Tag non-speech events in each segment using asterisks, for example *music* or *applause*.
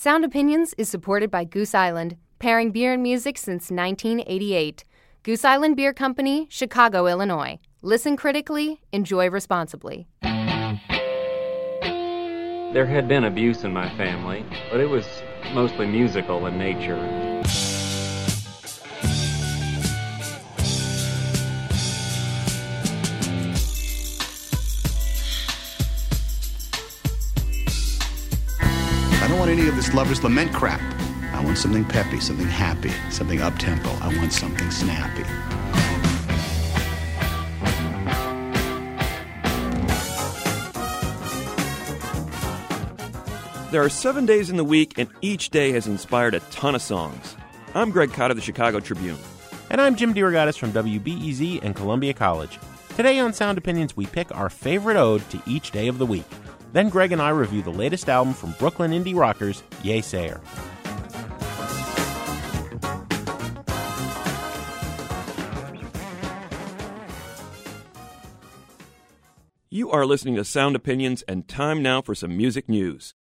Sound Opinions is supported by Goose Island, pairing beer and music since 1988. Goose Island Beer Company, Chicago, Illinois. Listen critically, enjoy responsibly. There had been abuse in my family, but it was mostly musical in nature. Want any of this lover's lament crap. I want something peppy, something happy, something up tempo. I want something snappy. There are seven days in the week, and each day has inspired a ton of songs. I'm Greg Kot of the Chicago Tribune. And I'm Jim DeRogatis from WBEZ and Columbia College. Today on Sound Opinions, we pick our favorite ode to each day of the week. Then Greg and I review the latest album from Brooklyn indie rockers, Yeasayer. You are listening to Sound Opinions, and time now for some music news.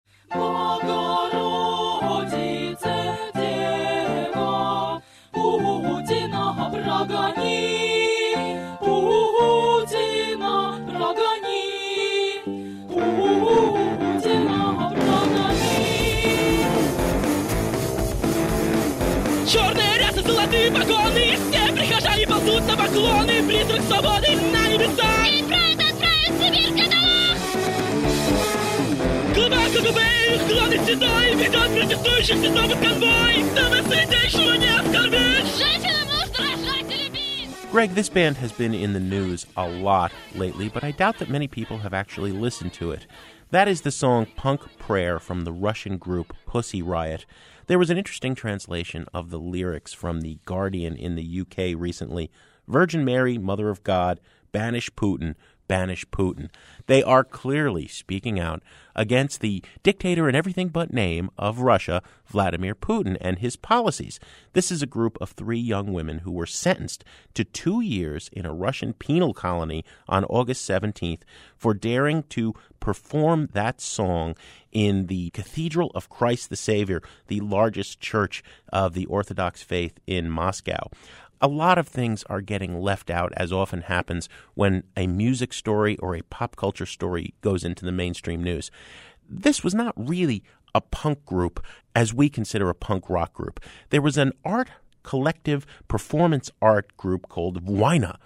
золотые погоны Все прихожане ползут на поклоны Призрак свободы на небесах И правда отправится мир каталог Глубоко губы, их главный седой Ведет протестующих безумный конвой Дабы святейшего не оскорбить Женщина муж дрожать и любить Greg, this band has been in the news a lot lately, but I doubt that many people have actually listened to it. That is the song Punk Prayer from the Russian group Pussy Riot. There was an interesting translation of the lyrics from The Guardian in the UK recently. Virgin Mary, Mother of God, banish Putin, banish Putin. They are clearly speaking out against the dictator in everything but name of Russia, Vladimir Putin, and his policies. This is a group of three young women who were sentenced to two years in a Russian penal colony on August 17th for daring to perform that song in the Cathedral of Christ the Savior, the largest church of the Orthodox faith in Moscow a lot of things are getting left out, as often happens when a music story or a pop culture story goes into the mainstream news. This was not really a punk group as we consider a punk rock group. There was an art collective performance art group called Voina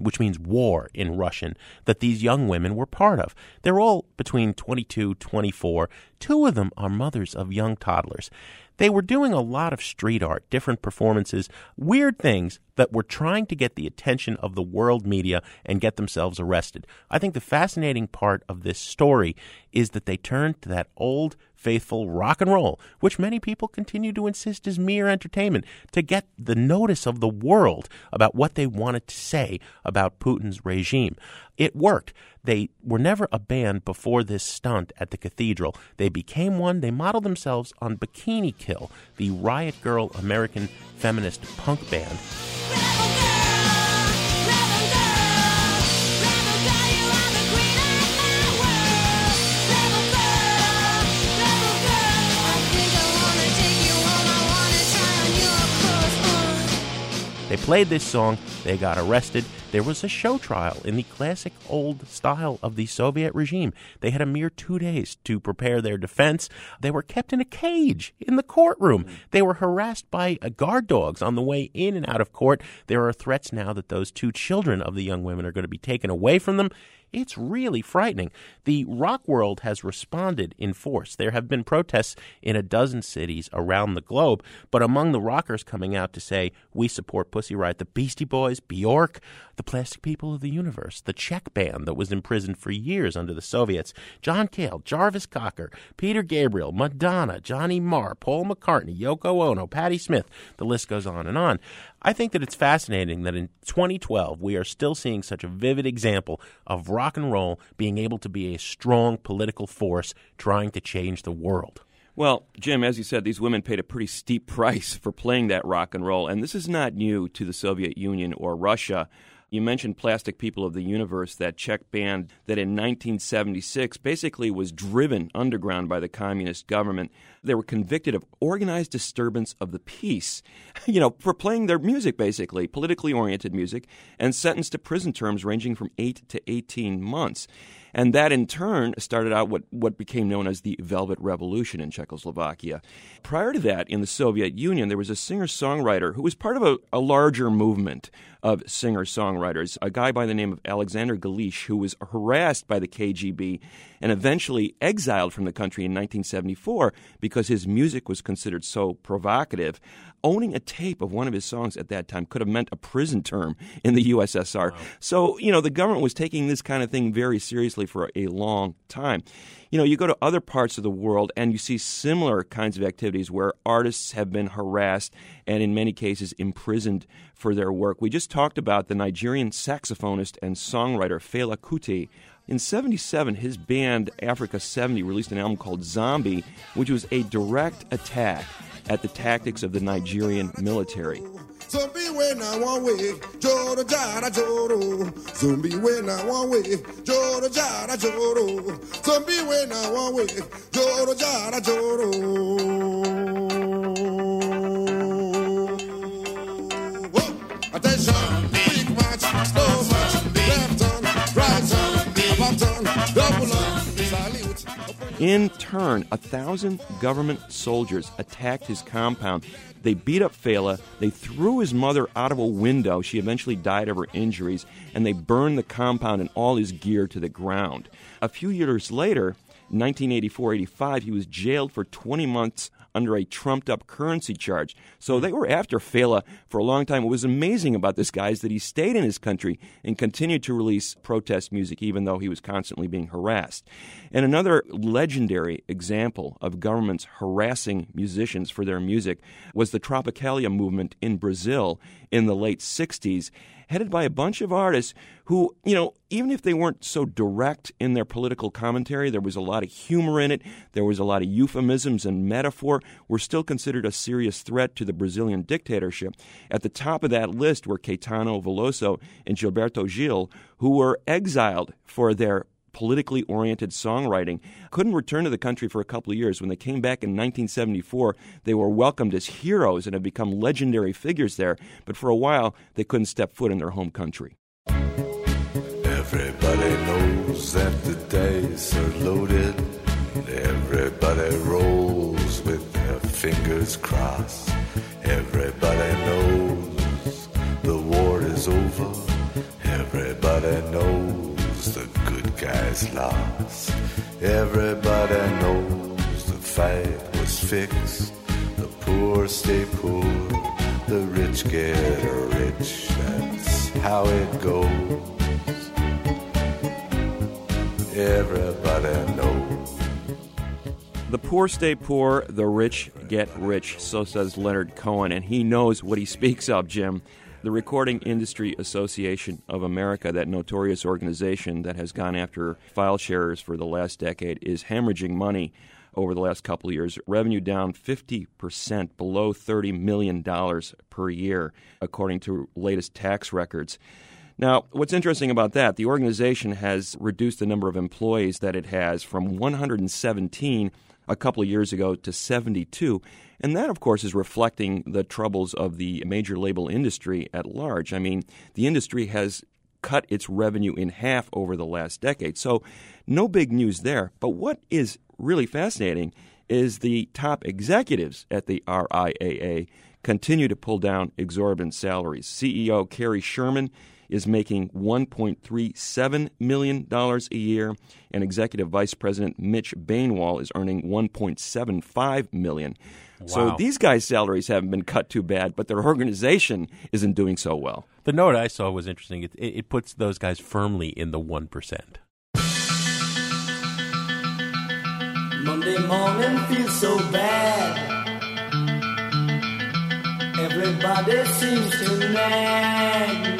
which means war in Russian, that these young women were part of. They're all between 22, 24. Two of them are mothers of young toddlers. They were doing a lot of street art, different performances, weird things that were trying to get the attention of the world media and get themselves arrested. I think the fascinating part of this story is that they turned to that old faithful rock and roll, which many people continue to insist is mere entertainment, to get the notice of the world about what they wanted to say about Putin's regime. It worked. They were never a band before this stunt at the cathedral. They became one. They modeled themselves on Bikini Kill, the Riot Grrrl American feminist punk band. Played this song, they got arrested. There was a show trial in the classic old style of the Soviet regime. They had a mere two days to prepare their defense. They were kept in a cage in the courtroom. They were harassed by uh, guard dogs on the way in and out of court. There are threats now that those two children of the young women are going to be taken away from them. It's really frightening. The rock world has responded in force. There have been protests in a dozen cities around the globe, but among the rockers coming out to say, we support Pussy Riot, the Beastie Boys, Bjork, the Plastic People of the Universe, the Czech band that was imprisoned for years under the Soviets, John Cale, Jarvis Cocker, Peter Gabriel, Madonna, Johnny Marr, Paul McCartney, Yoko Ono, Patti Smith, the list goes on and on. I think that it's fascinating that in 2012 we are still seeing such a vivid example of rock and roll being able to be a strong political force trying to change the world. Well, Jim, as you said, these women paid a pretty steep *laughs* price for playing that rock and roll, and this is not new to the Soviet Union or Russia. You mentioned Plastic People of the Universe, that Czech band that in 1976 basically was driven underground by the communist government. They were convicted of organized disturbance of the peace, *laughs* you know, for playing their music, basically, politically oriented music, and sentenced to prison terms ranging from 8 to 18 months. And that in turn started out what, what became known as the Velvet Revolution in Czechoslovakia. Prior to that, in the Soviet Union, there was a singer songwriter who was part of a, a larger movement of singer songwriters, a guy by the name of Alexander Galich, who was harassed by the KGB and eventually exiled from the country in 1974 because his music was considered so provocative. Owning a tape of one of his songs at that time could have meant a prison term in the USSR. Wow. So, you know, the government was taking this kind of thing very seriously for a long time. You know, you go to other parts of the world and you see similar kinds of activities where artists have been harassed and, in many cases, imprisoned for their work. We just talked about the Nigerian saxophonist and songwriter Fela Kuti. In 77, his band Africa 70 released an album called Zombie, which was a direct attack at the tactics of the Nigerian military. Zombie when I want way, Joro Jara Joro. Zombie when I want way, Joro Jara Joro. Zombie when I want way, Joro Jara Joro. Attention, In turn, a thousand government soldiers attacked his compound. They beat up Fela. They threw his mother out of a window. She eventually died of her injuries. And they burned the compound and all his gear to the ground. A few years later, 1984 85, he was jailed for 20 months under a trumped up currency charge. So hmm. they were after Fela for a long time. What was amazing about this guy is that he stayed in his country and continued to release protest music even though he was constantly being harassed. And another legendary example of governments harassing musicians for their music was the Tropicalia movement in Brazil in the late 60s headed by a bunch of artists who, you know, even if they weren't so direct in their political commentary, there was a lot of humor in it, there was a lot of euphemisms and metaphor, were still considered a serious threat to the Brazilian dictatorship. At the top of that list were Caetano Veloso and Gilberto Gil, who were exiled for their politically oriented songwriting. Couldn't return to the country for a couple of years. When they came back in 1974, they were welcomed as heroes and have become legendary figures there. But for a while, they couldn't step foot in their home country. Everybody knows that the dice are loaded. Everybody rolls with their fingers crossed. Everybody knows the war is over. Everybody knows guys lost. Everybody knows the fight was fixed. The poor stay poor, the rich get rich. That's how it goes. Everybody knows. The poor stay poor, the rich get rich, so says Leonard Cohen, and he knows what he speaks of, Jim. The Recording Industry Association of America, that notorious organization that has gone after file sharers for the last decade, is hemorrhaging money over the last couple of years. Revenue down 50%, below $30 million per year, according to latest tax records. Now, what's interesting about that, the organization has reduced the number of employees that it has from 117 a couple of years ago to 72. And that, of course, is reflecting the troubles of the major label industry at large. I mean, the industry has cut its revenue in half over the last decade. So, no big news there. But what is really fascinating is the top executives at the RIAA continue to pull down exorbitant salaries. CEO Cary Sherman is making $1.37 million a year, and Executive Vice President Mitch Bainwol is earning $1.75 million. Wow. So these guys' salaries haven't been cut too bad, but their organization isn't doing so well. The note I saw was interesting. It, it puts those guys firmly in the 1%. Monday morning feels so bad. Everybody seems to nag me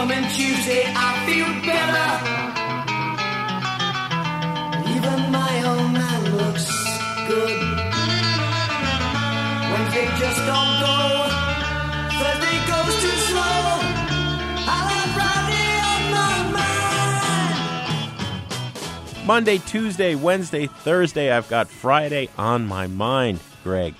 coming Tuesday, I feel better. Even my old man looks good. When just don't go, Thursday goes too slow. Monday, Tuesday, Wednesday, Thursday, I've got Friday on my mind, Greg.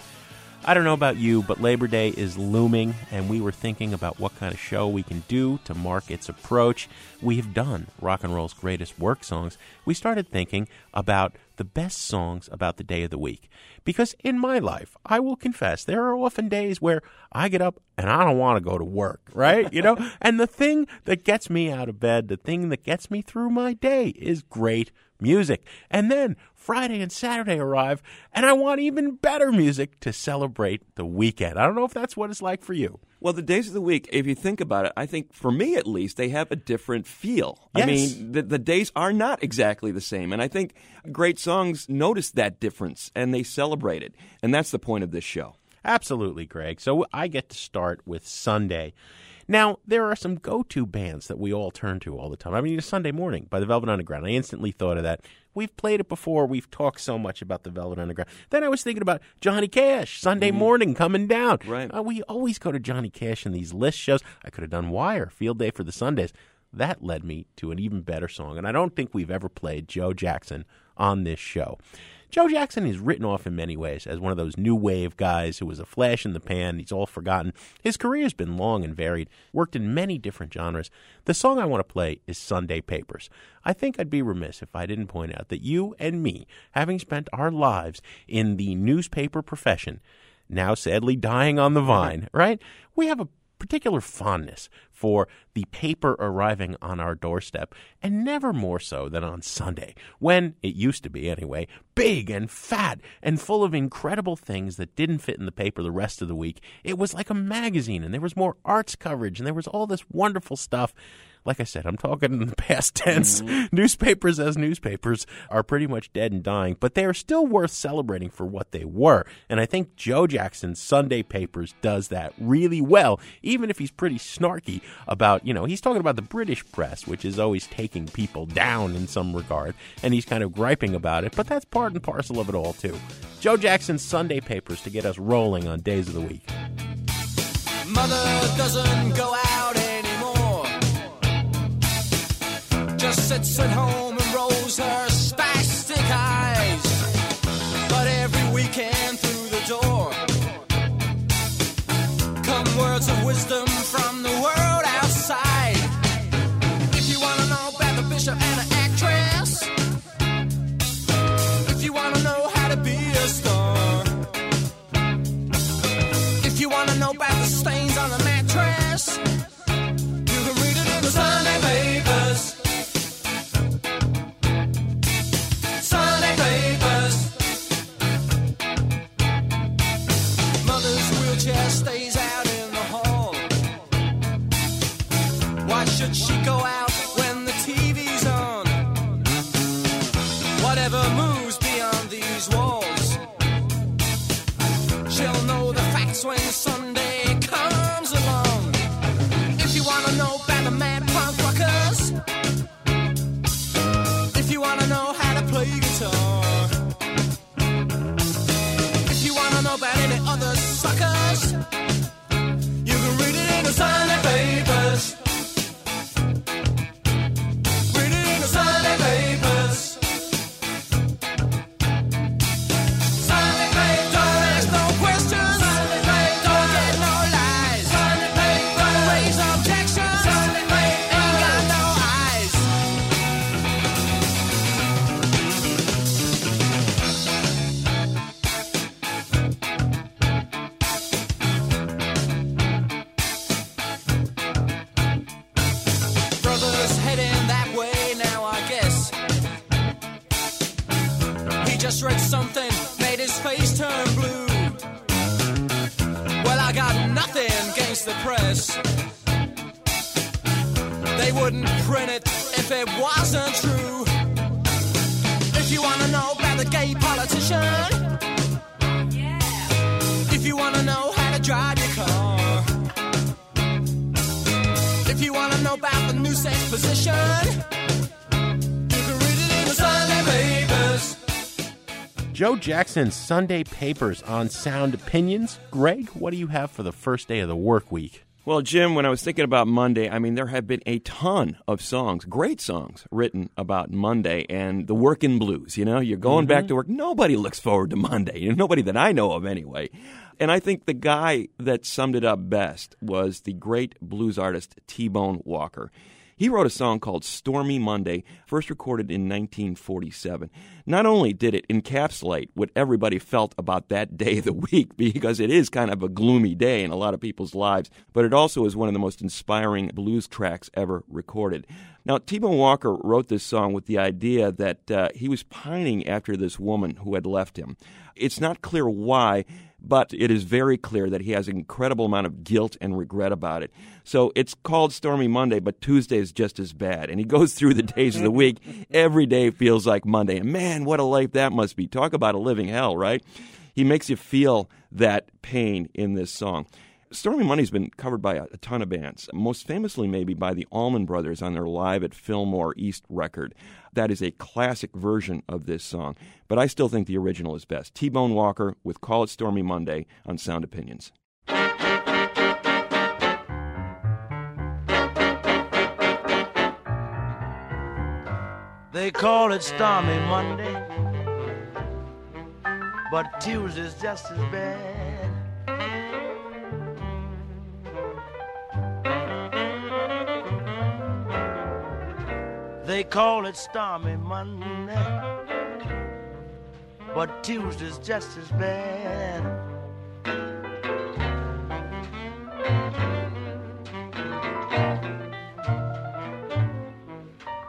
I don't know about you, but Labor Day is looming, and we were thinking about what kind of show we can do to mark its approach. We have done rock and roll's greatest work songs. We started thinking about the best songs about the day of the week. Because in my life, I will confess, there are often days where I get up and I don't want to go to work, right? You know? *laughs* and the thing that gets me out of bed, the thing that gets me through my day is great music. And then Friday and Saturday arrive, and I want even better music to celebrate the weekend. I don't know if that's what it's like for you. Well, the days of the week, if you think about it, I think for me at least, they have a different feel. Yes. I mean, the, the days are not exactly the same. And I think great songs notice that difference and they celebrate it. And that's the point of this show. Absolutely, Greg. So I get to start with Sunday. Now, there are some go to bands that we all turn to all the time. I mean, Sunday Morning by the Velvet Underground. I instantly thought of that. We've played it before. We've talked so much about the Velvet Underground. Then I was thinking about Johnny Cash, Sunday morning coming down. Right. Uh, we always go to Johnny Cash in these list shows. I could have done Wire, Field Day for the Sundays. That led me to an even better song. And I don't think we've ever played Joe Jackson on this show. Joe Jackson is written off in many ways as one of those new wave guys who was a flash in the pan. He's all forgotten. His career has been long and varied, worked in many different genres. The song I want to play is Sunday Papers. I think I'd be remiss if I didn't point out that you and me, having spent our lives in the newspaper profession, now sadly dying on the vine, right? We have a particular fondness for the paper arriving on our doorstep, and never more so than on Sunday, when, it used to be anyway, big and fat and full of incredible things that didn't fit in the paper the rest of the week. It was like a magazine, and there was more arts coverage, and there was all this wonderful stuff. Like I said, I'm talking in the past tense. Mm-hmm. *laughs* Newspapers as newspapers are pretty much dead and dying, but they are still worth celebrating for what they were. And I think Joe Jackson's Sunday Papers does that really well, even if he's pretty snarky about, you know, he's talking about the British press, which is always taking people down in some regard, and he's kind of griping about it, but that's part and parcel of it all, too. Joe Jackson's Sunday Papers to get us rolling on days of the week. Mother doesn't go out anymore. Just sits at home and rolls her spastic eyes. But every weekend through the door come words of wisdom from Joe Jackson's Sunday Papers on Sound Opinions. Greg, what do you have for the first day of the work week? Well, Jim, when I was thinking about Monday, I mean, there have been a ton of songs, great songs, written about Monday and the working blues. You know, you're going back to mm-hmm. work. Nobody looks forward to Monday. You know, nobody that I know of, anyway. And I think the guy that summed it up best was the great blues artist T Bone Walker. He wrote a song called Stormy Monday, first recorded in 1947. Not only did it encapsulate what everybody felt about that day of the week, *laughs* because it is kind of a gloomy day in a lot of people's lives, but it also is one of the most inspiring blues tracks ever recorded. Now, T Bone Walker wrote this song with the idea that uh, he was pining after this woman who had left him. It's not clear why, but it is very clear that he has an incredible amount of guilt and regret about it. So it's called Stormy Monday, but Tuesday is just as bad. And he goes through the days of the week. Every day feels like Monday. And man, what a life that must be. Talk about a living hell, right? He makes you feel that pain in this song. Stormy Monday's been covered by a, a ton of bands, most famously maybe by the Allman Brothers on their Live at Fillmore East record. That is a classic version of this song, but I still think the original is best. T Bone Walker with Call It Stormy Monday on Sound Opinions. They call it Stormy Monday, but Tuesday's just as bad. They call it Stormy Monday, but Tuesday's just as bad.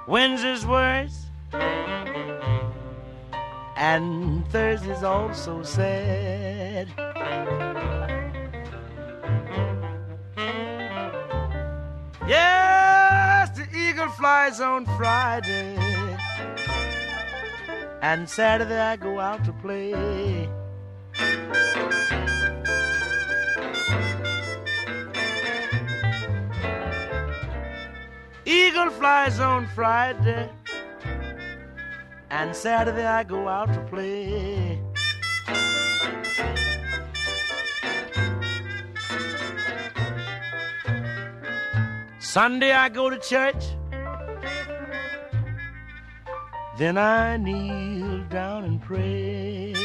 Wednesday's worse, and Thursday's also sad. Flies on Friday, and Saturday I go out to play. Eagle flies on Friday, and Saturday I go out to play. Sunday I go to church, then I kneel down and pray.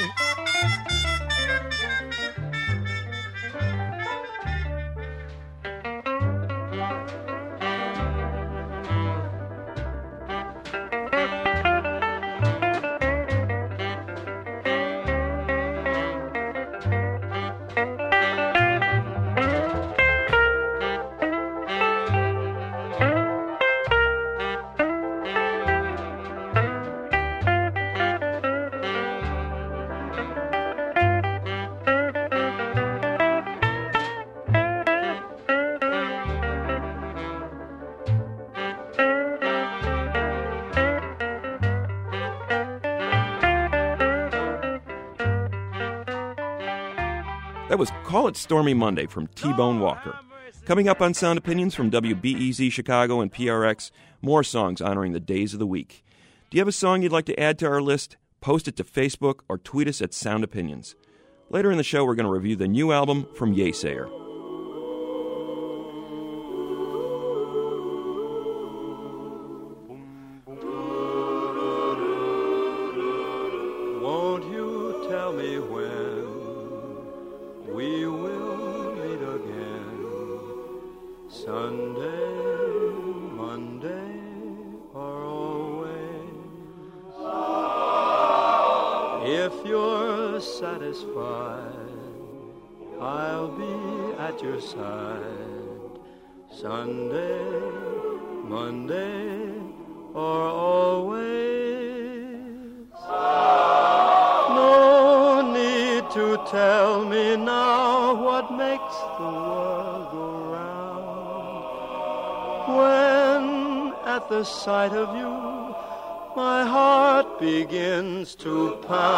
Call It Stormy Monday from T Bone Walker. Coming up on Sound Opinions from WBEZ Chicago and PRX, more songs honoring the days of the week. Do you have a song you'd like to add to our list? Post it to Facebook or tweet us at Sound Opinions. Later in the show, we're going to review the new album from Yeasayer. Sight of you, my heart begins to pound,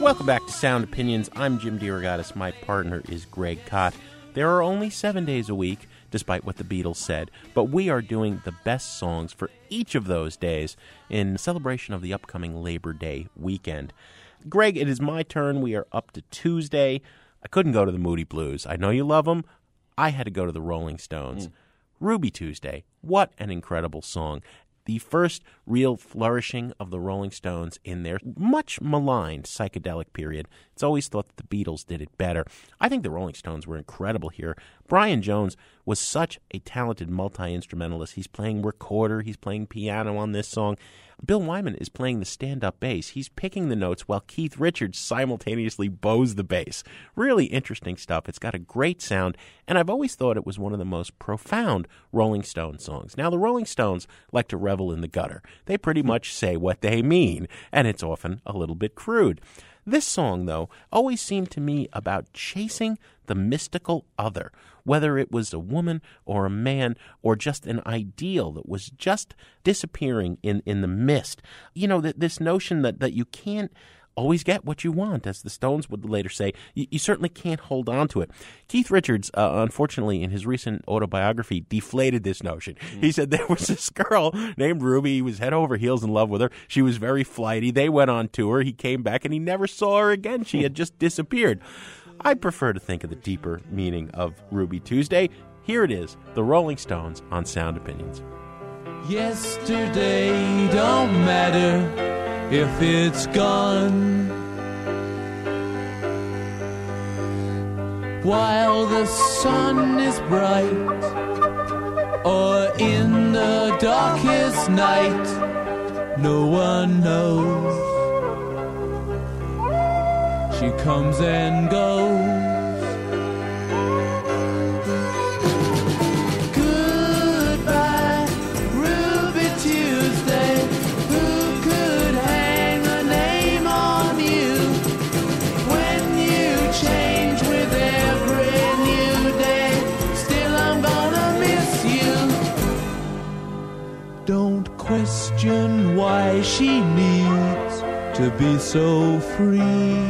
Welcome back to Sound Opinions. I'm Jim DeRogatis. My partner is Greg Kot. There are only seven days a week, despite what the Beatles said, but we are doing the best songs for each of those days in celebration of the upcoming Labor Day weekend. Greg, it is my turn. We are up to Tuesday. I couldn't go to the Moody Blues. I know you love them. I had to go to the Rolling Stones. Hmm. Ruby Tuesday. What an incredible song. The first real flourishing of the Rolling Stones in their much maligned psychedelic period. It's always thought that the Beatles did it better. I think the Rolling Stones were incredible here. Brian Jones was such a talented multi instrumentalist. He's playing recorder, he's playing piano on this song. Bill Wyman is playing the stand up bass. He's picking the notes while Keith Richards simultaneously bows the bass. Really interesting stuff. It's got a great sound, and I've always thought it was one of the most profound Rolling Stone songs. Now, the Rolling Stones like to revel in the gutter. They pretty much say what they mean, and it's often a little bit crude. This song, though, always seemed to me about chasing the mystical other, whether it was a woman or a man or just an ideal that was just disappearing in, in the mist. You know, th- this notion that, that you can't always get what you want, as the Stones would later say. You, you certainly can't hold on to it. Keith Richards, uh, unfortunately, in his recent autobiography, deflated this notion. He said there was this girl named Ruby. He was head over heels in love with her. She was very flighty. They went on tour. He came back and he never saw her again. She had just disappeared. I prefer to think of the deeper meaning of Ruby Tuesday. Here it is The Rolling Stones on Sound Opinions. Yesterday don't matter if it's gone. While the sun is bright, or in the darkest night, no one knows. She comes and goes. Goodbye, Ruby Tuesday. Who could hang a name on you when you change with every new day? Still, I'm gonna miss you. Don't question why she needs to be so free.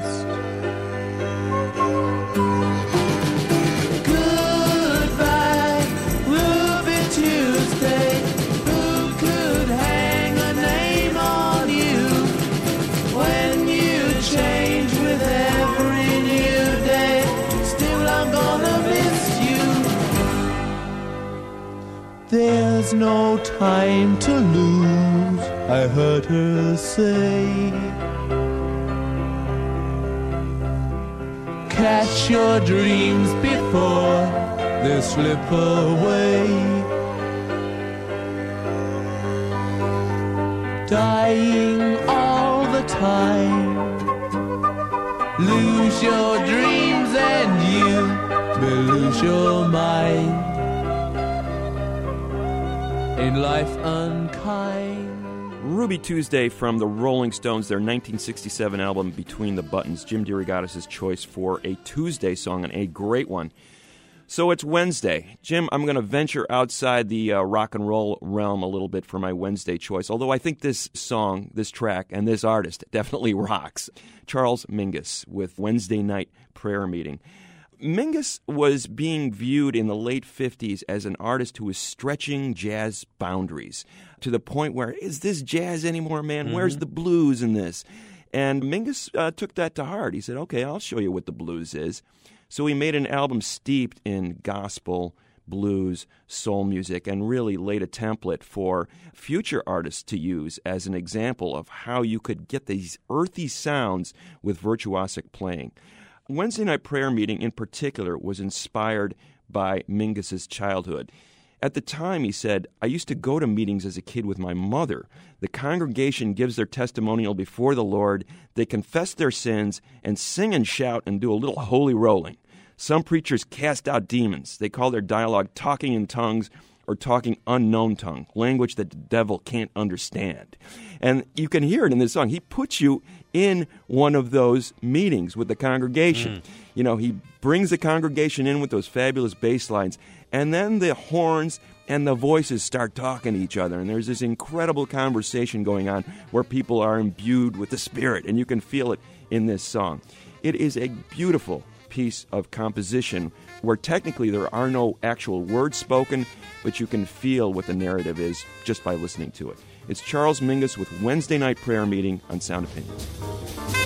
There's no time to lose, I heard her say. Catch your dreams before they slip away. Dying all the time. Lose your dreams and you may lose your mind. In life unkind. Ruby Tuesday from the Rolling Stones, their 1967 album Between the Buttons. Jim DeRogatis' choice for a Tuesday song and a great one. So it's Wednesday. Jim, I'm going to venture outside the uh, rock and roll realm a little bit for my Wednesday choice, although I think this song, this track, and this artist *laughs* definitely rocks. Charles Mingus with Wednesday Night Prayer Meeting. Mingus was being viewed in the late 50s as an artist who was stretching jazz boundaries to the point where, is this jazz anymore, man? Where's the blues in this? And Mingus uh, took that to heart. He said, okay, I'll show you what the blues is. So he made an album steeped in gospel, blues, soul music, and really laid a template for future artists to use as an example of how you could get these earthy sounds with virtuosic playing. Wednesday Night Prayer Meeting, in particular, was inspired by Mingus's childhood. At the time, he said, I used to go to meetings as a kid with my mother. The congregation gives their testimonial before the Lord, they confess their sins, and sing and shout and do a little holy rolling. Some preachers cast out demons. They call their dialogue talking in tongues or talking unknown tongue, language that the devil can't understand. And you can hear it in this song. He puts you in one of those meetings with the congregation. Mm. You know, he brings the congregation in with those fabulous bass lines, and then the horns and the voices start talking to each other. And there's this incredible conversation going on where people are imbued with the Spirit, and you can feel it in this song. It is a beautiful piece of composition where technically there are no actual words spoken, but you can feel what the narrative is just by listening to it. It's Charles Mingus with Wednesday Night Prayer Meeting on Sound Opinions.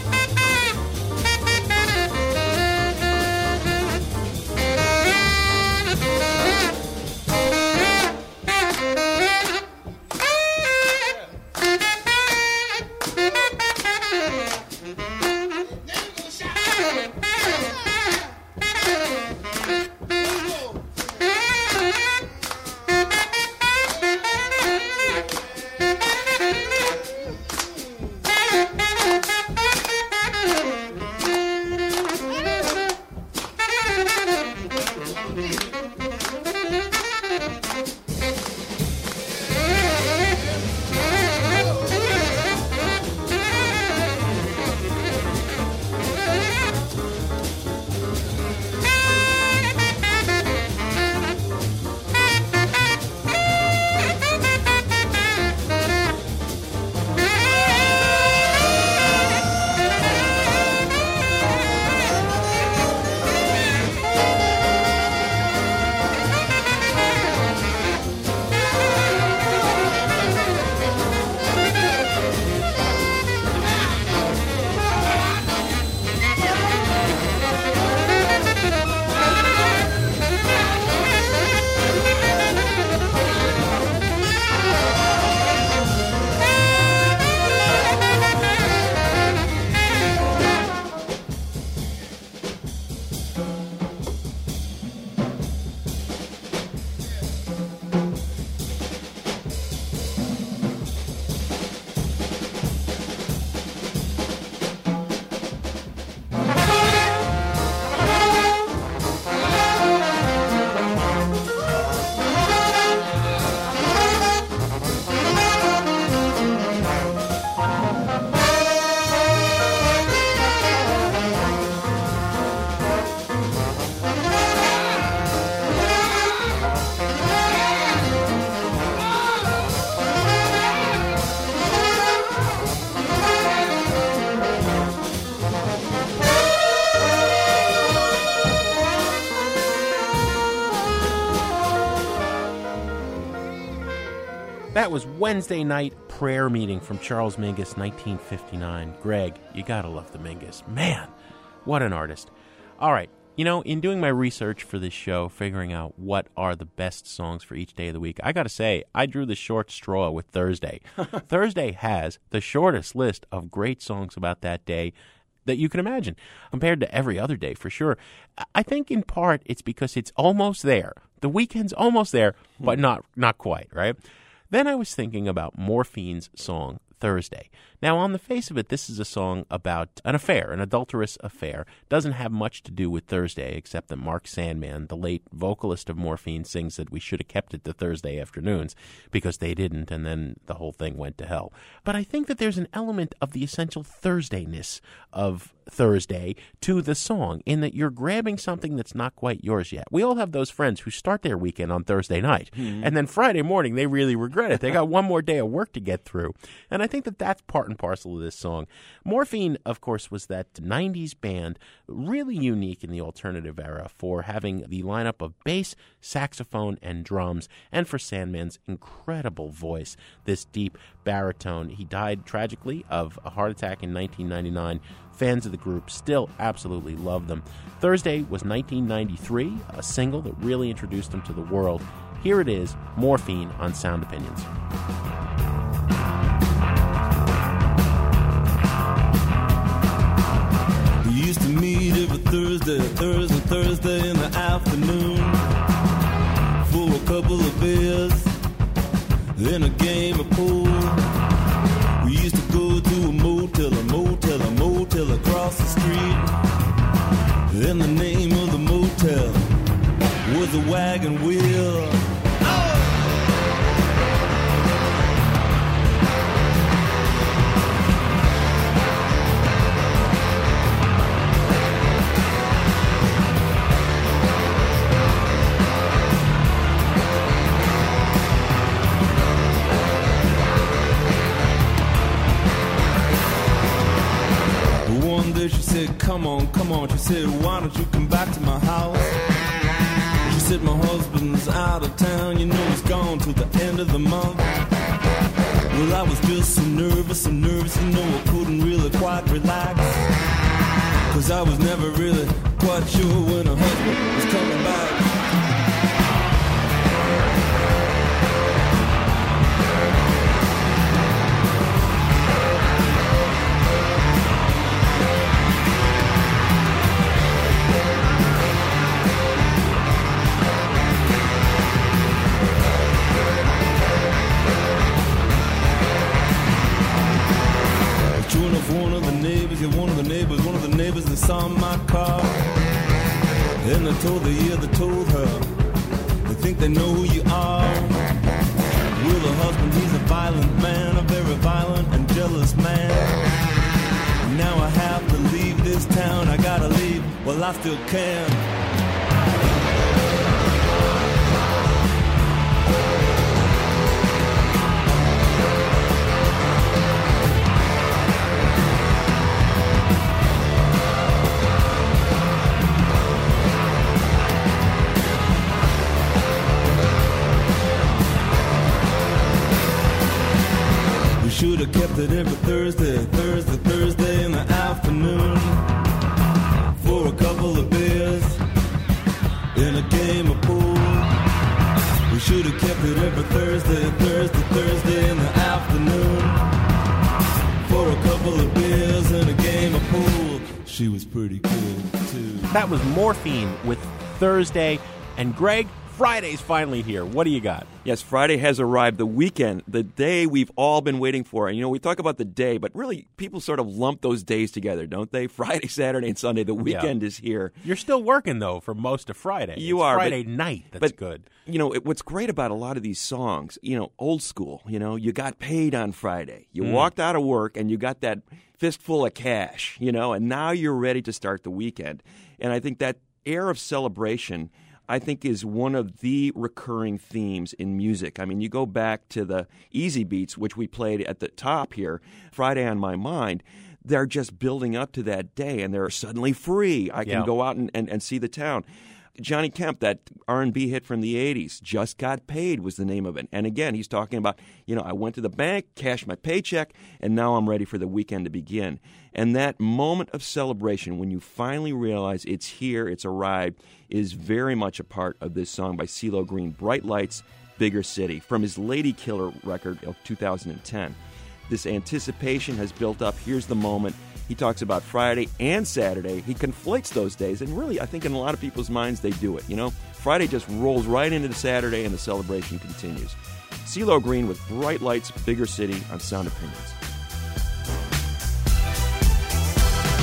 That was Wednesday night prayer meeting from Charles Mingus, 1959. Greg, you gotta love the Mingus. Man, what an artist. All right, you know, in doing my research for this show, figuring out what are the best songs for each day of the week, I gotta say, I drew the short straw with Thursday. *laughs* Thursday has the shortest list of great songs about that day that you can imagine compared to every other day for sure. I- I think in part it's because it's almost there. The weekend's almost there, but hmm. not not quite, right? Then I was thinking about Morphine's song Thursday. Now, on the face of it, this is a song about an affair, an adulterous affair. Doesn't have much to do with Thursday, except that Mark Sandman, the late vocalist of Morphine, sings that we should have kept it to Thursday afternoons because they didn't, and then the whole thing went to hell. But I think that there's an element of the essential Thursdayness of Thursday to the song in that you're grabbing something that's not quite yours yet. We all have those friends who start their weekend on Thursday night, hmm. and then Friday morning they really regret it. They got one more day of work to get through. And I think that that's part and parcel of this song. Morphine, of course, was that 90s band, really unique in the alternative era for having the lineup of bass, saxophone, and drums, and for Sandman's incredible voice, this deep baritone. He died tragically of a heart attack in 1999. Fans of the group still absolutely love them. Thursday was 1993, a single that really introduced them to the world. Here it is, Morphine on Sound Opinions. meet every Thursday, Thursday, Thursday in the afternoon for a couple of beers, then a game of pool. We used to go to a motel, a motel, a motel across the street. Then the name of the motel was a wagon wheel. Said, Come on, come on. She said, Why don't you come back to my house? She said, My husband's out of town. You know, he's gone till the end of the month. Well, I was just so nervous, so nervous, you know, I couldn't really quite relax. Cause I was never really quite sure when her husband was coming back. Told the yeah, they told her, they think they know who you are. Well, the husband, he's a violent man, a very violent and jealous man. Now I have to leave this town, I gotta leave, well, I still can. Was Morphine with Thursday. And Greg, Friday's finally here. What do you got? Yes, Friday has arrived. The weekend, the day we've all been waiting for. And you know, we talk about the day, but really, people sort of lump those days together, don't they? *laughs* Friday, Saturday, and Sunday. The weekend is here. You're still working though for most of Friday. You It's are, but- Friday night. That's but, good. You know, it, what's great about a lot of these songs, you know, old school, you know, you got paid on Friday. You Mm. walked out of work and you got that fistful of cash, you know, and now you're ready to start the weekend. And I think that air of celebration, I think, is one of the recurring themes in music. I mean, you go back to the Easybeats, which we played at the top here, Friday on My Mind. They're just building up to that day, and they're suddenly free. I can Yeah. go out and, and, and see the town. Johnny Kemp, that R&B hit from the 80s, Just Got Paid was the name of it. And again, he's talking about, you know, I went to the bank, cashed my paycheck, and now I'm ready for the weekend to begin. And that moment of celebration when you finally realize it's here, it's arrived, is very much a part of this song by CeeLo Green, Bright Lights, Bigger City, from his Lady Killer record of 2010. This anticipation has built up. Here's the moment. He talks about Friday and Saturday. He conflates those days, and really, I think in a lot of people's minds, they do it. You know, Friday just rolls right into the Saturday, and the celebration continues. CeeLo Green with Bright Lights, Bigger City on Sound Opinions.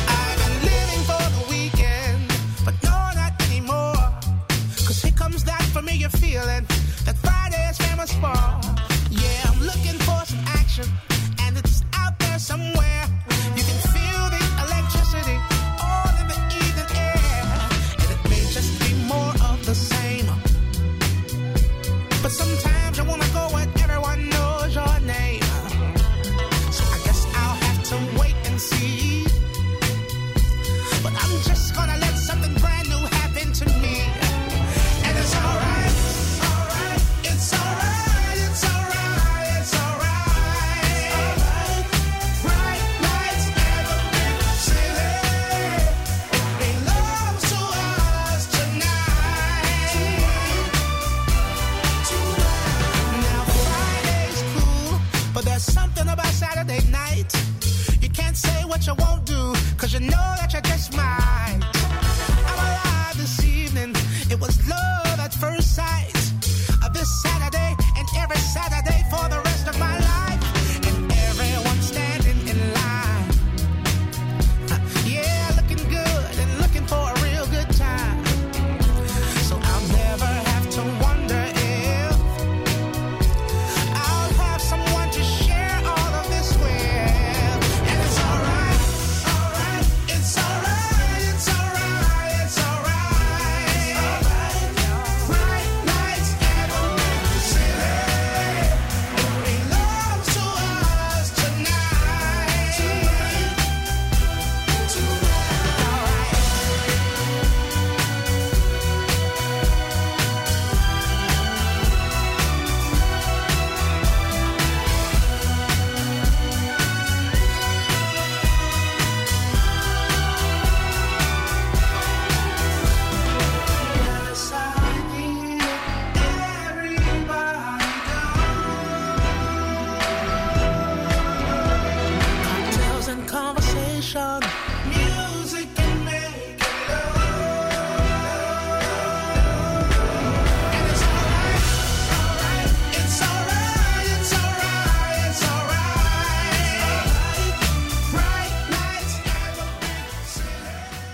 I've been living what you won't do, cause you know that you're just might. I'm alive this evening. It was love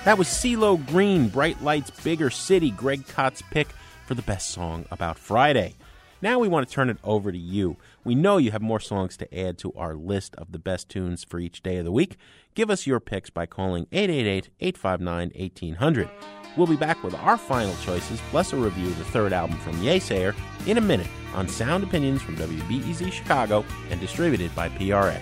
That was CeeLo Green, Bright Lights, Bigger City, Greg Kot's pick for the best song about Friday. Now we want to turn it over to you. We know you have more songs to add to our list of the best tunes for each day of the week. Give us your picks by calling 888 859 1800. We'll be back with our final choices, plus a review of the third album from Yeasayer in a minute on Sound Opinions from WBEZ Chicago and distributed by PRX.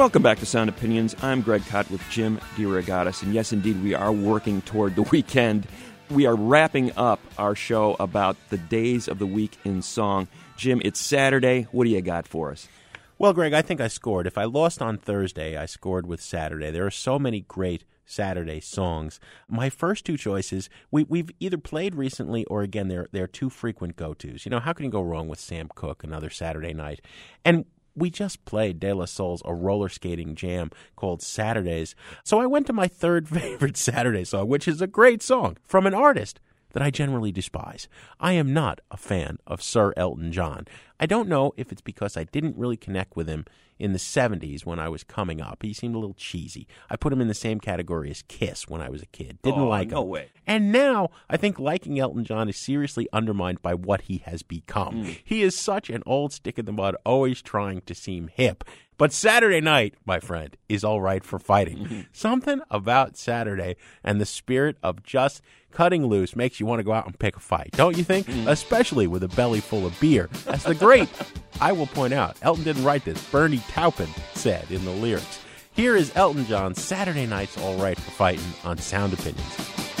Welcome back to Sound Opinions. I'm Greg Kot with Jim DeRogatis, and yes, indeed, we are working toward the *laughs* weekend. We are wrapping up our show about the days of the week in song. Jim, it's Saturday. What do you got for us? Well, Greg, I think I scored. If I lost on Thursday, I scored with Saturday. There are so many great Saturday songs. My first two choices, we, we've either played recently or again, they're, they're two frequent go tos. You know, how can you go wrong with Sam Cooke, another Saturday night? And we just played De La Soul's a roller skating jam called Saturdays. So I went to my third *laughs* favorite Saturday song, which is a great song from an artist that I generally despise. I am not a fan of Sir Elton John. I don't know if it's because I didn't really connect with him in the 70s when I was coming up. He seemed a little cheesy. I put him in the same category as Kiss when I was a kid. Didn't Oh, like no him. way. And now I think liking Elton John is seriously undermined by what he has become. Hmm. He is such an old stick in the mud, always trying to seem hip. But Saturday night, my friend, is all right for fighting. Mm-hmm. Something about Saturday and the spirit of just cutting loose makes you want to go out and pick a fight, don't you think? *laughs* Mm. Especially with a belly full of beer. As the great, I will point out, Elton didn't write this, Bernie Taupin said in the lyrics. Here is Elton John's Saturday Night's All Right for Fighting on Sound Opinions.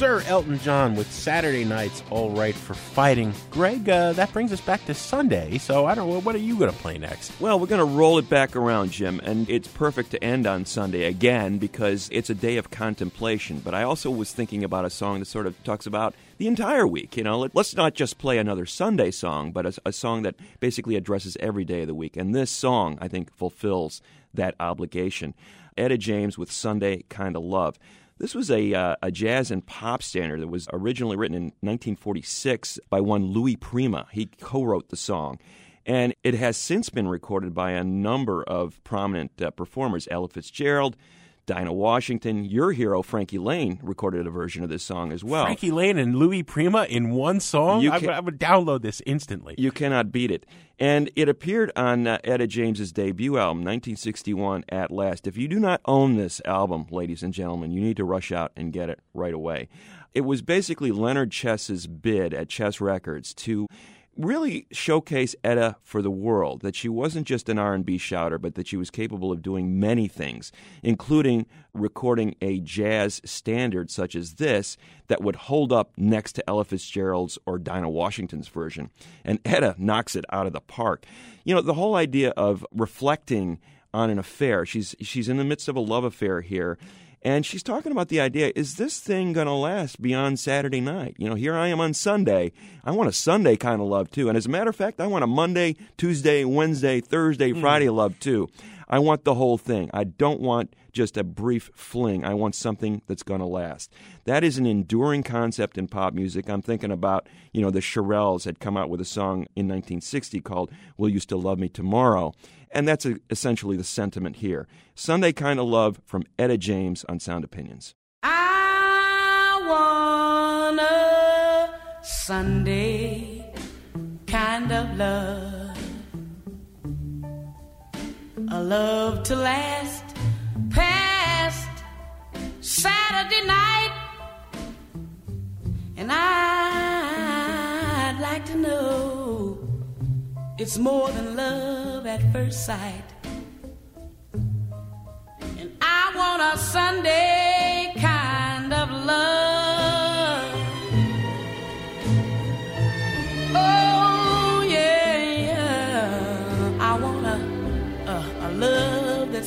Sir Elton John with Saturday Night's All Right for Fighting. Greg, uh, that brings us back to Sunday, so I don't know, what are you going to play next? Well, we're going to roll it back around, Jim, and it's perfect to end on Sunday again because it's a day of contemplation. But I also was thinking about a song that sort of talks about the entire week. You know, Let, us not just play another Sunday song, but a, a song that basically addresses every day of the week. And this song, I think, fulfills that obligation. Etta James with Sunday Kinda Love. This was a, uh, a jazz and pop standard that was originally written in 1946 by one Louis Prima. He co wrote the song. And it has since been recorded by a number of prominent uh, performers Ella Fitzgerald, Dinah Washington, your hero Frankie Laine recorded a version of this song as well. Frankie Laine and Louis Prima in one song? You I, would- I would download this instantly. You cannot beat it. And it appeared on uh, Etta James's debut album, 1961, At Last. If you do not own this album, ladies and gentlemen, you need to rush out and get it right away. It was basically Leonard Chess's bid at Chess Records to really showcase Etta for the world that she wasn't just an R&B shouter but that she was capable of doing many things including recording a jazz standard such as this that would hold up next to Ella Fitzgerald's or Dinah Washington's version. And Etta knocks it out of the park. You know the whole idea of reflecting on an affair she's she's in the midst of a love affair here and she's talking about the idea is this thing going to last beyond Saturday night? You know, here I am on Sunday. I want a Sunday kind of love too. And as a matter of fact, I want a Monday, Tuesday, Wednesday, Thursday, hmm. Friday love too. I want the whole thing. I don't want just a brief fling. I want something that's going to last. That is an enduring concept in pop music. I'm thinking about, you know, the Shirelles had come out with a song in 1960 called Will You Still Love Me Tomorrow? And that's uh essentially the sentiment here. Sunday Kind of Love from Etta James on Sound Opinions. I want a Sunday kind of love, a love to last past Saturday night, and I'd like to know it's more than love at first sight. And I want a Sunday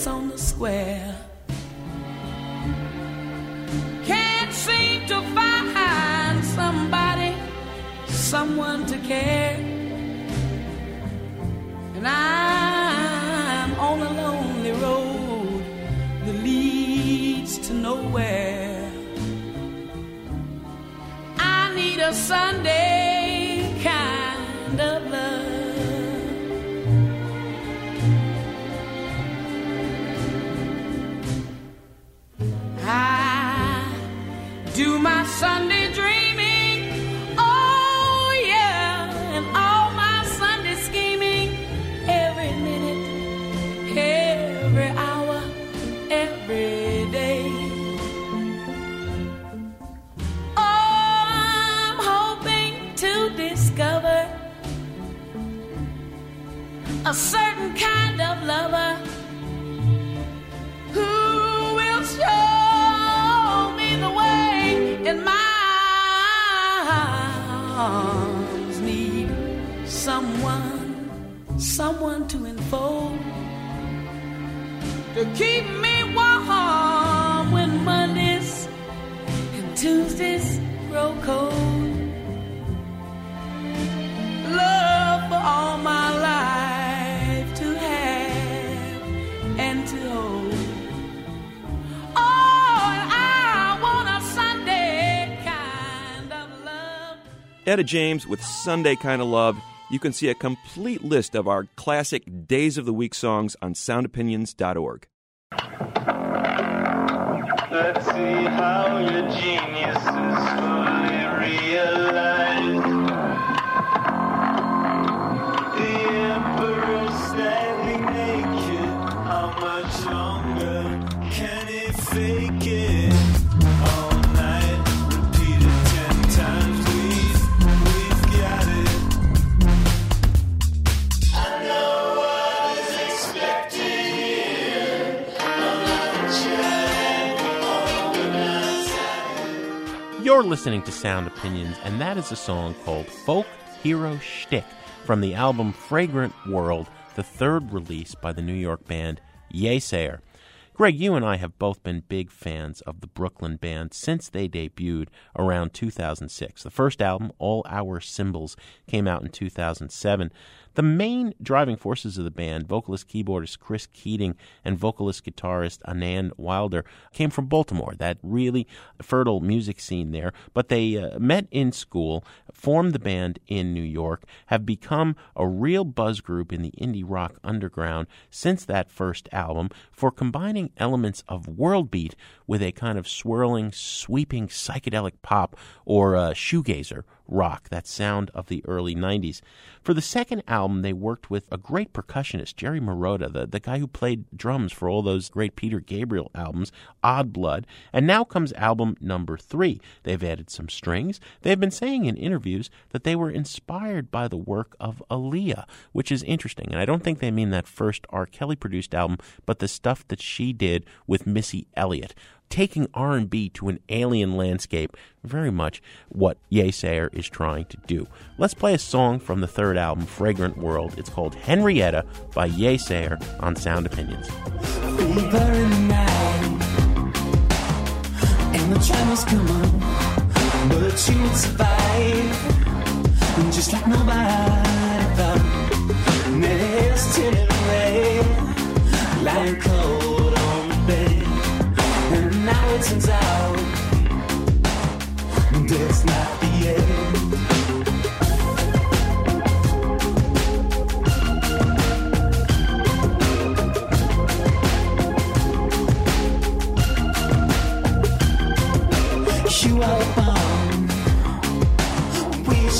that's on the square. Can't seem to find somebody, someone to care. And I'm on a lonely road that leads to nowhere. I need a Sunday kind of love. Sunday someone someone to enfold to keep me warm when mondays and tuesdays grow cold love for all my life to have and to hold Oh, I want a Sunday kind of love. Etta James with Sunday Kind of Love. You can see a complete list of our classic Days of the Week songs on soundopinions.org. Let's see how your genius is You're listening to Sound Opinions, and that is a song called Folk Hero Shtick from the album Fragrant World, the third release by the New York band Yeasayer. Greg, you and I have both been big fans of the Brooklyn band since they debuted around 2006. The first album, All Our Symbols, came out in 2007. The main driving forces of the band, vocalist keyboardist Chris Keating and vocalist guitarist Anand Wilder, came from Baltimore, that really fertile music scene there. But they uh, met in school, formed the band in New York, have become a real buzz group in the indie rock underground since that first album for combining elements of world beat with a kind of swirling, sweeping psychedelic pop or uh, shoegazer rock, that sound of the early 90s. For the second album, they worked with a great percussionist, Jerry Marotta, the, the guy who played drums for all those great Peter Gabriel albums, Odd Blood. And now comes album number three. They've added some strings. They've been saying in interviews that they were inspired by the work of Aaliyah, which is interesting. And I don't think they mean that first R. Kelly produced album, but the stuff that she did with Missy Elliott taking R&B to an alien landscape, very much what Yeasayer is trying to do. Let's play a song from the third album, Fragrant World. It's called Henrietta by Yeasayer on Sound Opinions. The and the come on, but would survive, just like nobody thought. Tinted red, lying cold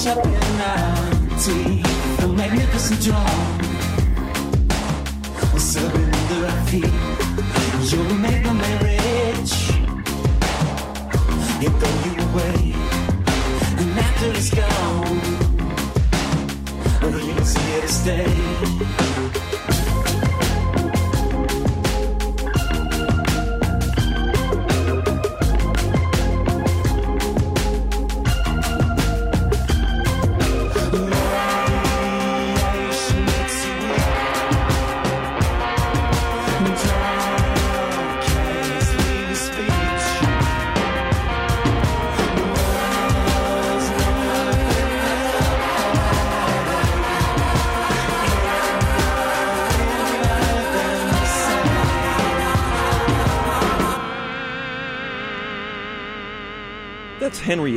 Ninety. The magnificent drum. Serving under our feet. You'll make my throw you away. And after it's gone, stay.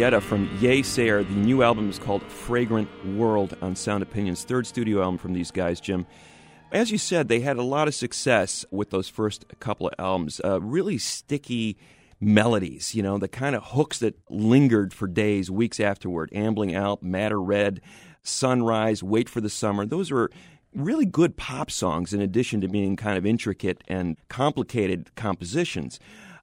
From Yeasayer. The new album is called Fragrant World on Sound Opinions. Third studio album from these guys, Jim. As you said, they had a lot of success with those first couple of albums. Uh, really sticky melodies, you know, the kind of hooks that lingered for days, weeks afterward. Ambling Alp, Madder Red, Sunrise, Wait for the Summer. Those were really good pop songs in addition to being kind of intricate and complicated compositions.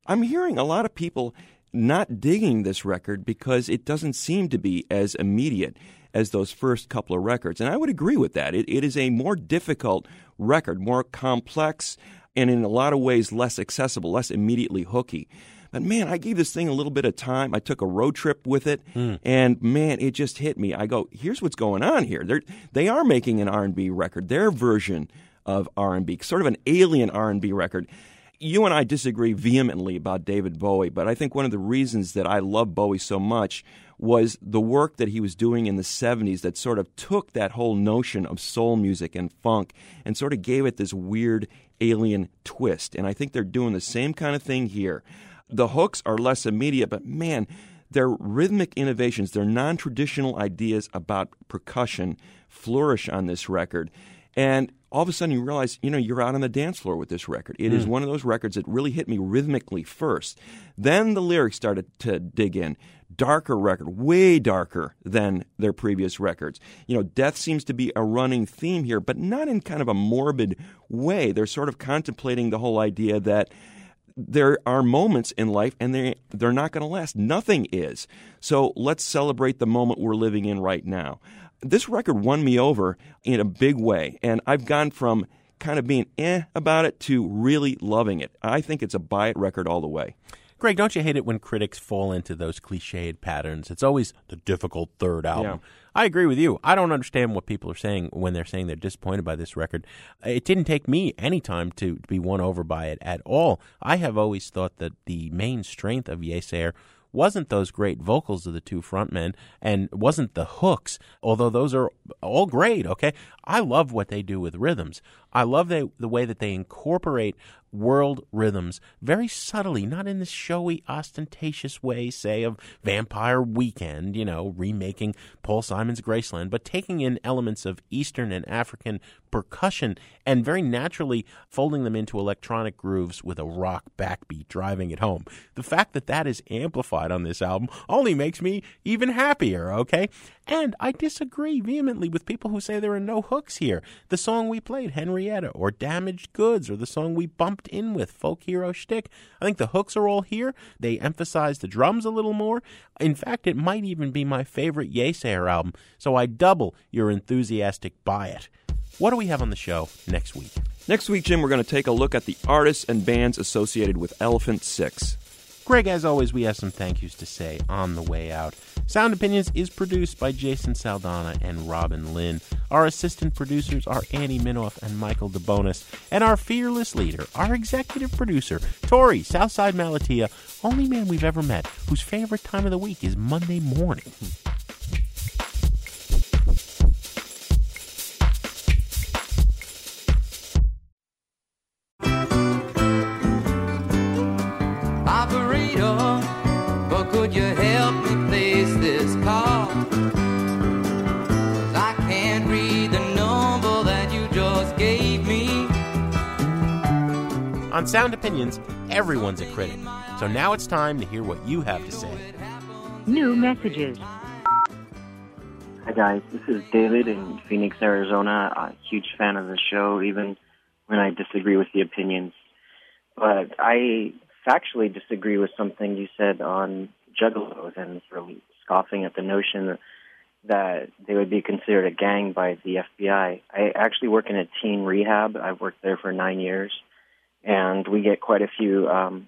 I'm hearing a lot of people not digging this record because it doesn't seem to be as immediate as those first couple of records. And I would agree with that. It, it is a more difficult record, more complex, and in a lot of ways less accessible, less immediately hooky. But man, I gave this thing a little bit of time. I took a road trip with it, hmm. and man, it just hit me. I go, here's what's going on here. They're, they are making an R&B record, their version of R&B, sort of an alien R&B record you and I disagree vehemently about David Bowie, but I think one of the reasons that I love Bowie so much was the work that he was doing in the 70s that sort of took that whole notion of soul music and funk and sort of gave it this weird alien twist. And I think they're doing the same kind of thing here. The hooks are less immediate, but man, their rhythmic innovations, their non traditional ideas about percussion flourish on this record. And all of a sudden you realize, you know, you're out on the dance floor with this record. It is Mm. one of those records that really hit me rhythmically first. Then the lyrics started to dig in. Darker record, way darker than their previous records. You know, death seems to be a running theme here, but not in kind of a morbid way. They're sort of contemplating the whole idea that there are moments in life and they they're not going to last. Nothing is. So let's celebrate the moment we're living in right now. This record won me over in a big way, and I've gone from kind of being eh about it to really loving it. I think it's a buy it record all the way. Greg, don't you hate it when critics fall into those cliched patterns? It's always the difficult third album. Yeah. I agree with you. I don't understand what people are saying when they're saying they're disappointed by this record. It didn't take me any time to be won over by it at all. I have always thought that the main strength of Yeasayer wasn't those great vocals of the two frontmen and wasn't the hooks, although those are all great, okay? I love what they do with rhythms. I love they, the way that they incorporate world rhythms very subtly, not in the showy, ostentatious way, say, of Vampire Weekend, you know, remaking Paul Simon's Graceland, but taking in elements of Eastern and African percussion and very naturally folding them into electronic grooves with a rock backbeat driving it home. The fact that that is amplified on this album only makes me even happier, okay? And I disagree vehemently with people who say there are no hooks here. The song we played, Henrietta, or Damaged Goods, or the song we bumped in with, Folk Hero Shtick, I think the hooks are all here. They emphasize the drums a little more. In fact, it might even be my favorite Yeasayer album, so I double your enthusiastic buy it. What do we have on the show next week? Next week, Jim, we're going to take a look at the artists and bands associated with Elephant Six. Greg, as always, we have some thank yous to say on the way out. Sound Opinions is produced by Jason Saldanha and Robin Lynn. Our assistant producers are Annie Minoff and Michael DeBonis. And our fearless leader, our executive producer, Torey Southside Malatia, only man we've ever met whose favorite time of the week is Monday morning. On Sound Opinions, everyone's a critic. So now it's time to hear what you have to say. New messages. Hi guys, this is David in Phoenix, Arizona. A huge fan of the show, even when I disagree with the opinions. But I factually disagree with something you said on Juggalos and really scoffing at the notion that they would be considered a gang by the FBI. I actually work in a teen rehab. I've worked there for nine years, and we get quite a few um,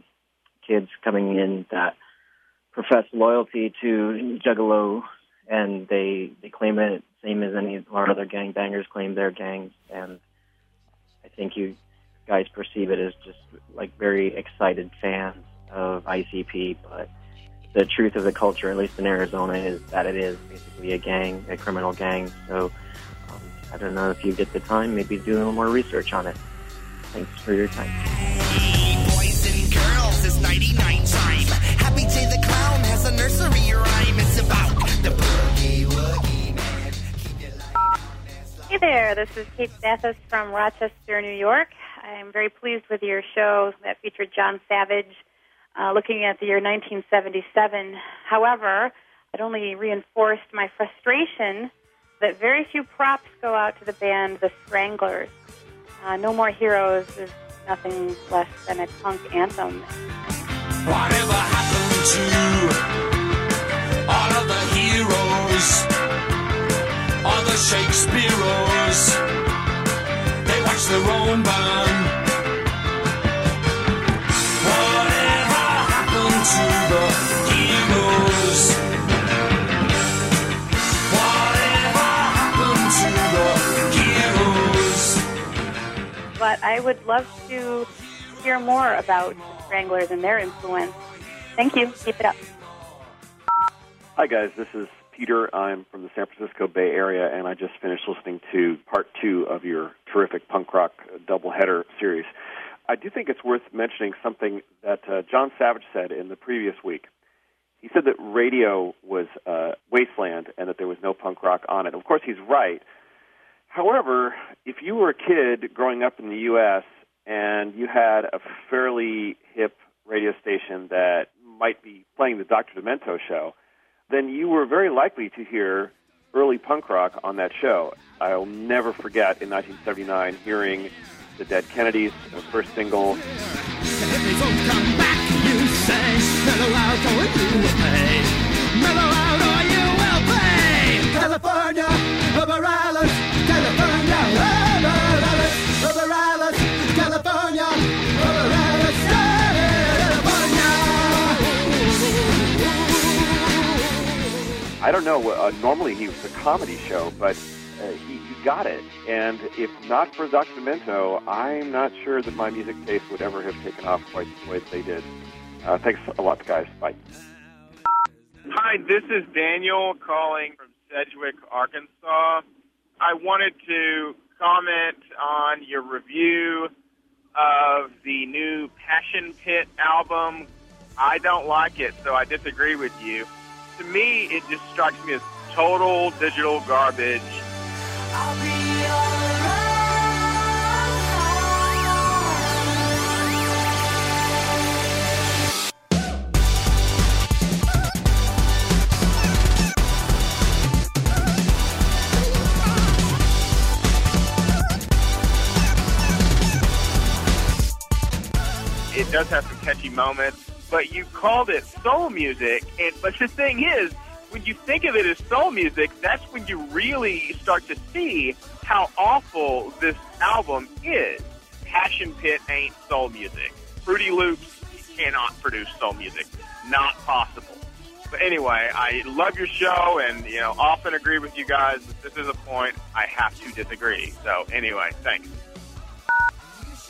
kids coming in that profess loyalty to Juggalo, and they they claim it same as any of our other gangbangers claim their gangs, and I think you guys perceive it as just like very excited fans of ICP, but the truth of the culture, at least in Arizona, is that it is basically a gang, a criminal gang. So um, I don't know if you get the time, maybe do a little more research on it. Thanks for your time. Boys and girls, it's 99 time. Happy J the Clown has a nursery rhyme. It's about the boogie woogie man. Hey there, this is Kate Mathis from Rochester, New York. I'm very pleased with your show that featured Jon Savage uh, looking at the year 1977. However, it only reinforced my frustration that very few props go out to the band The Stranglers. Uh, no More Heroes is nothing less than a punk anthem. Whatever happened to all of the heroes, all the Shakespearoes? They watch their own burn. Whatever happened to I would love to hear more about Wranglers and their influence. Thank you. Keep it up. Hi, guys. This is Peter. I'm from the San Francisco Bay Area, and I just finished listening to part two of your terrific punk rock doubleheader series. I do think it's worth mentioning something that uh, Jon Savage said in the previous week. He said that radio was uh, wasteland and that there was no punk rock on it. Of course, he's right. However, if you were a kid growing up in the U.S. and you had a fairly hip radio station that might be playing the Dr. Demento show, then you were very likely to hear early punk rock on that show. I'll never forget in 1979 hearing the Dead Kennedys, the first single. Mellow don't know. Uh, normally he was a comedy show, but uh, he, he got it. And if not for Dr. Demento, I'm not sure that my music taste would ever have taken off quite the way that they did. Uh, thanks a lot, guys. Bye. Hi, this is Daniel calling from Sedgwick, Arkansas. I wanted to comment on your review of the new Passion Pit album. I don't like it, so I disagree with you. To me, it just strikes me as total digital garbage. It does have some catchy moments, but you called it soul music. And but the thing is, when you think of it as soul music, that's when you really start to see how awful this album is. Passion Pit ain't soul music. Fruity Loops cannot produce soul music. Not possible. But anyway, I love your show and, you know, often agree with you guys, but this is a point I have to disagree. So anyway, thanks.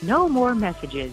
No more messages.